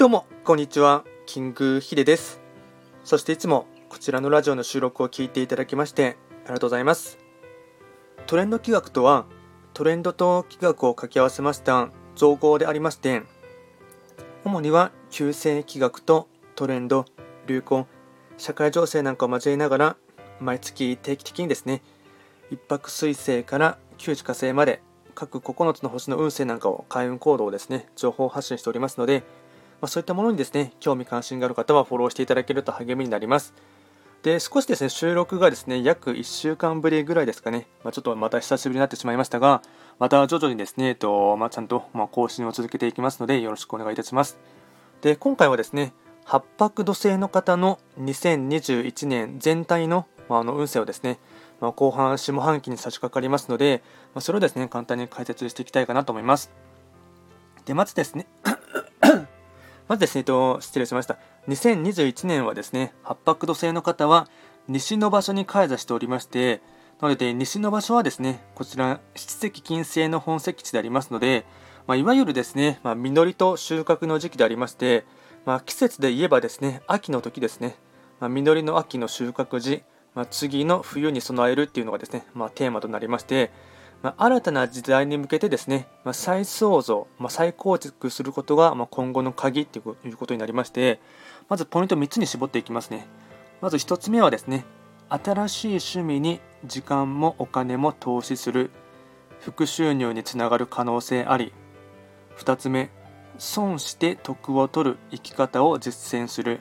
どうも、こんにちは。キングヒデです。そしていつもこちらのラジオの収録を聞いていただきましてありがとうございます。トレンド企画とは、トレンドと企画を掛け合わせました造語でありまして、主には旧世企画とトレンド、流行、社会情勢なんかを交えながら、毎月定期的にですね、一泊水星から九時火星まで各9つの星の運勢なんかを開運行動をですね、情報発信しておりますので、まあ、そういったものにですね、興味関心がある方はフォローしていただけると励みになります。で、少しですね、収録がですね、約1週間ぶりぐらいですかね、まあ、ちょっとまた久しぶりになってしまいましたが、また徐々にですね、えっとまあ、ちゃんとま更新を続けていきますので、よろしくお願いいたします。で、今回はですね、八白土星の方の2021年全体の,、まあ、の運勢をですね、まあ、後半下半期に差し掛かりますので、まあ、それをですね、簡単に解説していきたいかなと思います。で、まずですね、まずですね、えっと、失礼しました。2021年はですね、八白土星の方は西の場所に開座しておりまして、なので、西の場所はですね、こちら、七石金星の本石地でありますので、まあ、いわゆるですね、まあ、実りと収穫の時期でありまして、まあ、季節で言えばですね、秋の時ですね、ま、実りの秋の収穫時、ま、次の冬に備えるっていうのがですね、ま、テーマとなりまして、まあ、新たな時代に向けてですね、まあ、再創造、まあ、再構築することが、ま、今後の鍵ということになりまして、まずポイント3つに絞っていきますね。まず1つ目はですね、新しい趣味に時間もお金も投資する、副収入につながる可能性あり。2つ目、損して得を取る生き方を実践する。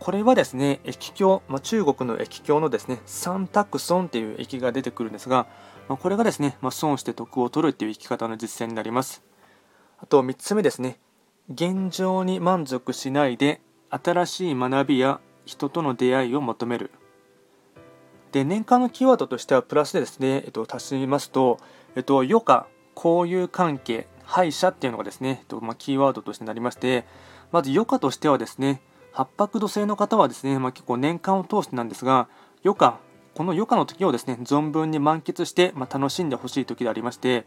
これはですね、駅境、ま、中国の駅境のですね、三択損っていう駅が出てくるんですが、まあ、これがですね、まあ、損して得を取るっていう生き方の実践になります。あと3つ目ですね、現状に満足しないで新しい学びや人との出会いを求める。で、年間のキーワードとしてはプラスでですね、えっと、足しますと、えっと、余暇、交友関係、敗者っていうのがですね、えっとまあ、キーワードとしてなりまして、まず余暇としてはですね、八白土星の方はですね、まあ、結構年間を通してなんですが、余暇、この余暇の時をですね、存分に満喫して、まあ、楽しんでほしい時でありまして、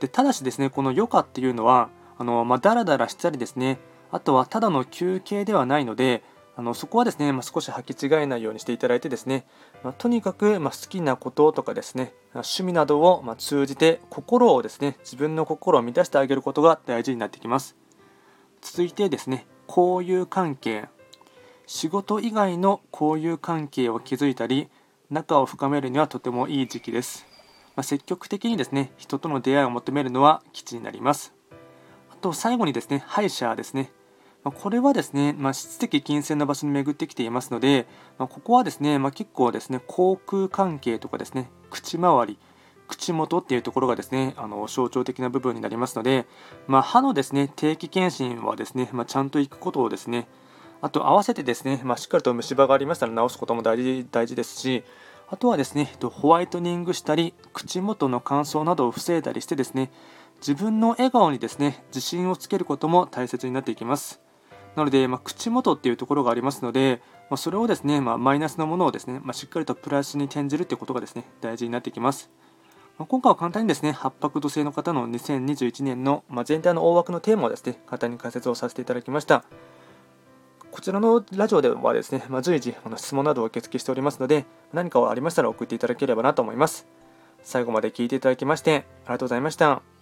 でただしですね、この余暇っていうのは、あのまあ、だらだらしたりですね、あとはただの休憩ではないので、あのそこはですね、まあ、少し履き違えないようにしていただいてですね、まあ、とにかくま好きなこととかですね、趣味などをま通じて心をですね、自分の心を満たしてあげることが大事になってきます。続いてですね、交友関係。仕事以外の交友関係を築いたり、仲を深めるにはとてもいい時期です。まあ、積極的にですね、人との出会いを求めるのは基地になります。あと最後にですね、歯医者ですね。まあ、これはですね、まあ、質的金銭の場所に巡ってきていますので、まあ、ここはですね、ま結構ですね、口腔関係とかですね、口周り、口元っていうところがですね、あの象徴的な部分になりますので、ま歯のですね、定期検診はですね、まちゃんと行くことをですね、あと合わせてですね、まあ、しっかりと虫歯がありましたら直すことも大事大事ですし、あとはですね、ホワイトニングしたり、口元の乾燥などを防いだりしてですね、自分の笑顔にですね、自信をつけることも大切になっていきます。なので、まあ、口元っていうところがありますので、まあ、それをですね、まあ、マイナスのものをですね、ましっかりとプラスに転じるということがですね、大事になってきます。ま今回は簡単にですね、八白土星の方の2021年の、ま全体の大枠のテーマをですね、簡単に解説をさせていただきました。こちらのラジオではですね、まあ、随時あの質問などを受付しておりますので、何かありましたら送っていただければなと思います。最後まで聞いていただきまして、ありがとうございました。